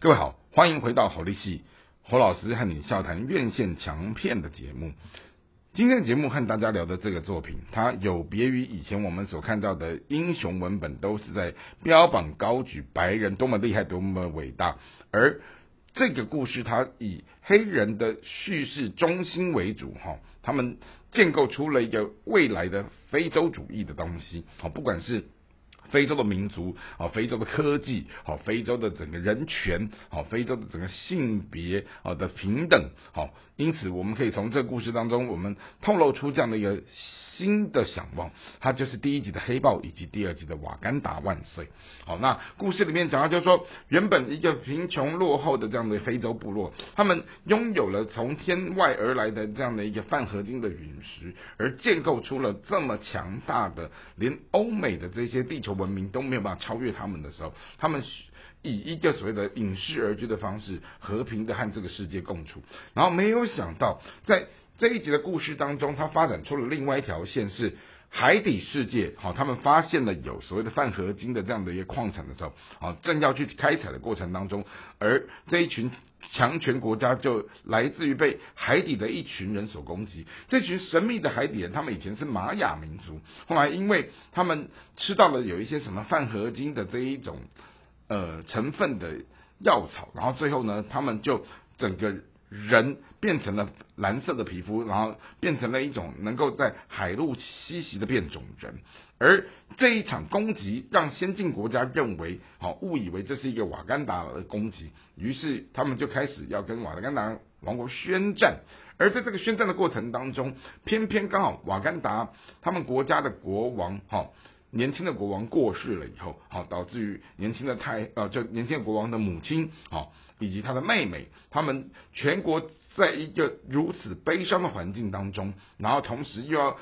各位好，欢迎回到好利戏，侯老师和你笑谈院线强片的节目。今天的节目和大家聊的这个作品，它有别于以前我们所看到的英雄文本，都是在标榜高举白人多么厉害、多么伟大，而这个故事它以黑人的叙事中心为主，哈，他们建构出了一个未来的非洲主义的东西，好，不管是。非洲的民族，好，非洲的科技，好，非洲的整个人权，好，非洲的整个性别，好的平等，好，因此我们可以从这个故事当中，我们透露出这样的一个新的想望，它就是第一集的黑豹以及第二集的瓦干达万岁。好，那故事里面讲到就是说，原本一个贫穷落后的这样的非洲部落，他们拥有了从天外而来的这样的一个泛合金的陨石，而建构出了这么强大的，连欧美的这些地球。文明都没有办法超越他们的时候，他们以一个所谓的隐世而居的方式，和平的和这个世界共处。然后没有想到，在这一集的故事当中，他发展出了另外一条线，是海底世界。好，他们发现了有所谓的泛合金的这样的一个矿产的时候，好，正要去开采的过程当中，而这一群。强权国家就来自于被海底的一群人所攻击。这群神秘的海底人，他们以前是玛雅民族，后来因为他们吃到了有一些什么泛合金的这一种呃成分的药草，然后最后呢，他们就整个。人变成了蓝色的皮肤，然后变成了一种能够在海陆栖息的变种人。而这一场攻击让先进国家认为，好误以为这是一个瓦干达的攻击，于是他们就开始要跟瓦干达王国宣战。而在这个宣战的过程当中，偏偏刚好瓦干达他们国家的国王，哈。年轻的国王过世了以后，好导致于年轻的太呃，就年轻的国王的母亲，好以及他的妹妹，他们全国在一个如此悲伤的环境当中，然后同时又要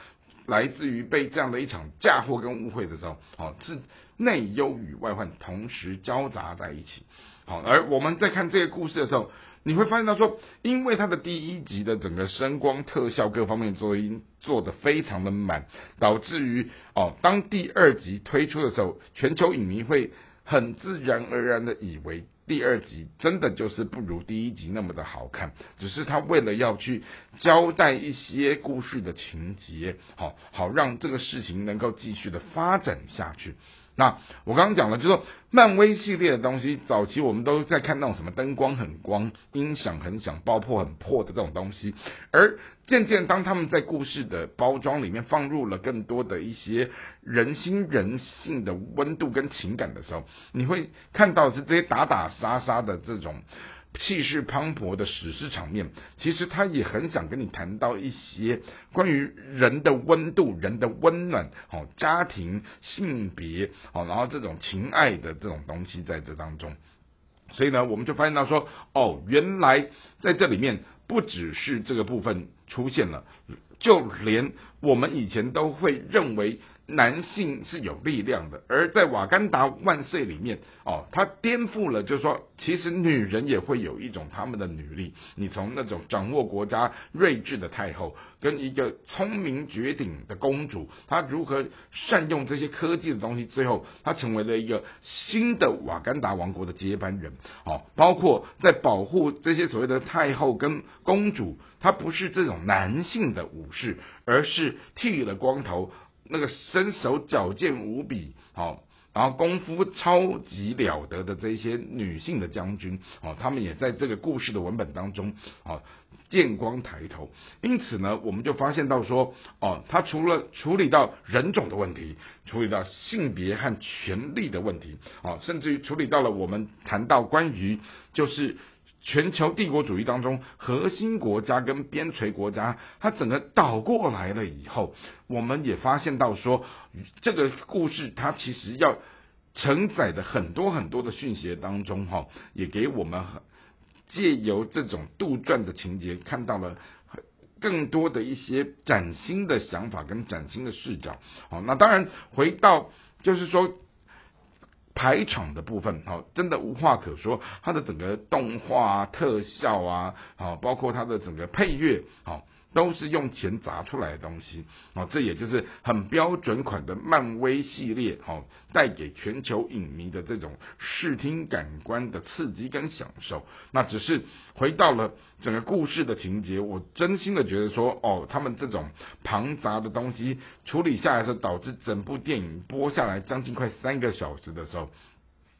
来自于被这样的一场嫁祸跟误会的时候，好是内忧与外患同时交杂在一起，好而我们在看这个故事的时候。你会发现到说，因为它的第一集的整个声光特效各方面做音做的非常的满，导致于哦，当第二集推出的时候，全球影迷会很自然而然的以为第二集真的就是不如第一集那么的好看，只是他为了要去交代一些故事的情节，好好让这个事情能够继续的发展下去。那我刚刚讲了，就说漫威系列的东西，早期我们都在看那种什么灯光很光、音响很响、爆破很破的这种东西，而渐渐当他们在故事的包装里面放入了更多的一些人心人性的温度跟情感的时候，你会看到是这些打打杀杀的这种。气势磅礴的史诗场面，其实他也很想跟你谈到一些关于人的温度、人的温暖，好家庭、性别，好然后这种情爱的这种东西在这当中。所以呢，我们就发现到说，哦，原来在这里面不只是这个部分出现了，就连我们以前都会认为。男性是有力量的，而在瓦干达万岁里面，哦，他颠覆了，就是说，其实女人也会有一种他们的女力。你从那种掌握国家睿智的太后，跟一个聪明绝顶的公主，她如何善用这些科技的东西，最后她成为了一个新的瓦干达王国的接班人。哦，包括在保护这些所谓的太后跟公主，她不是这种男性的武士，而是剃了光头。那个身手矫健无比，好，然后功夫超级了得的这些女性的将军，哦，他们也在这个故事的文本当中，哦，见光抬头。因此呢，我们就发现到说，哦，他除了处理到人种的问题，处理到性别和权力的问题，哦，甚至于处理到了我们谈到关于就是。全球帝国主义当中，核心国家跟边陲国家，它整个倒过来了以后，我们也发现到说，这个故事它其实要承载的很多很多的讯息当中，哈，也给我们借由这种杜撰的情节，看到了更多的一些崭新的想法跟崭新的视角。好，那当然回到就是说。排场的部分，好，真的无话可说。它的整个动画特效啊，好，包括它的整个配乐，好，都是用钱砸出来的东西哦，这也就是很标准款的漫威系列哦，带给全球影迷的这种视听感官的刺激跟享受。那只是回到了整个故事的情节，我真心的觉得说，哦，他们这种庞杂的东西处理下来时候，导致整部电影播下来将近快三个小时的时候。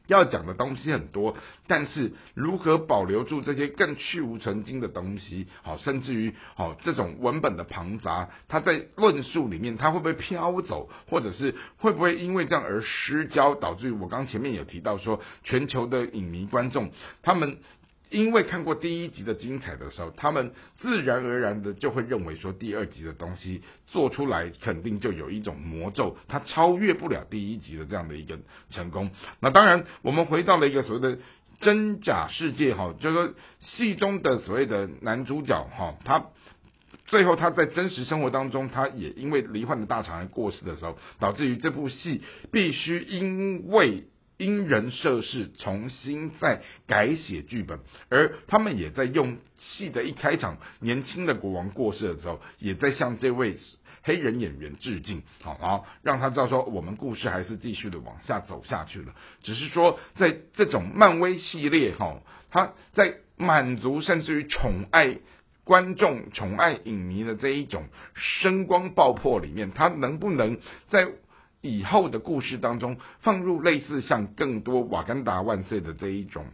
要讲的东西很多，但是如何保留住这些更去无存经的东西，好，甚至于好这种文本的庞杂，它在论述里面，它会不会飘走，或者是会不会因为这样而失焦，导致于我刚前面有提到说，全球的影迷观众他们。因为看过第一集的精彩的时候，他们自然而然的就会认为说第二集的东西做出来肯定就有一种魔咒，它超越不了第一集的这样的一个成功。那当然，我们回到了一个所谓的真假世界哈，就是说戏中的所谓的男主角哈，他最后他在真实生活当中，他也因为罹患的大肠癌过世的时候，导致于这部戏必须因为。因人设事，重新再改写剧本，而他们也在用戏的一开场，年轻的国王过世的时候，也在向这位黑人演员致敬，好，然后让他知道说，我们故事还是继续的往下走下去了。只是说，在这种漫威系列，哈，他在满足甚至于宠爱观众、宠爱影迷的这一种声光爆破里面，他能不能在？以后的故事当中，放入类似像更多瓦干达万岁的这一种。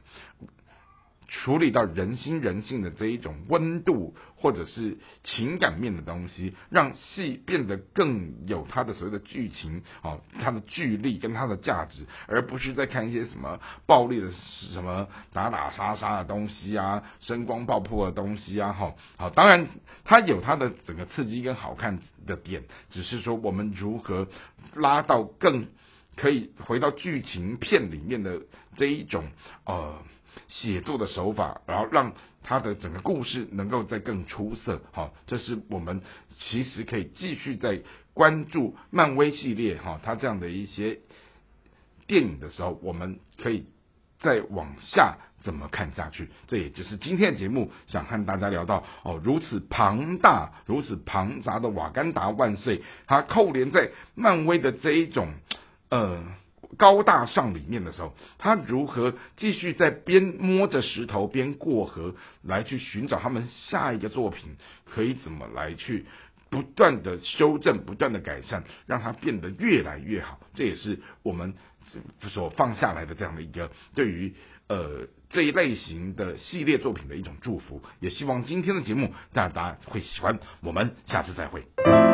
处理到人心人性的这一种温度，或者是情感面的东西，让戏变得更有它的所谓的剧情哦，它的剧力跟它的价值，而不是在看一些什么暴力的、什么打打杀杀的东西啊，声光爆破的东西啊，哈，好，当然它有它的整个刺激跟好看的点，只是说我们如何拉到更可以回到剧情片里面的这一种呃。写作的手法，然后让他的整个故事能够再更出色，好，这是我们其实可以继续在关注漫威系列哈，它这样的一些电影的时候，我们可以再往下怎么看下去？这也就是今天的节目想和大家聊到哦，如此庞大、如此庞杂的瓦干达万岁，它扣连在漫威的这一种呃。高大上里面的时候，他如何继续在边摸着石头边过河，来去寻找他们下一个作品可以怎么来去不断的修正、不断的改善，让它变得越来越好。这也是我们所放下来的这样的一个对于呃这一类型的系列作品的一种祝福。也希望今天的节目大家会喜欢。我们下次再会。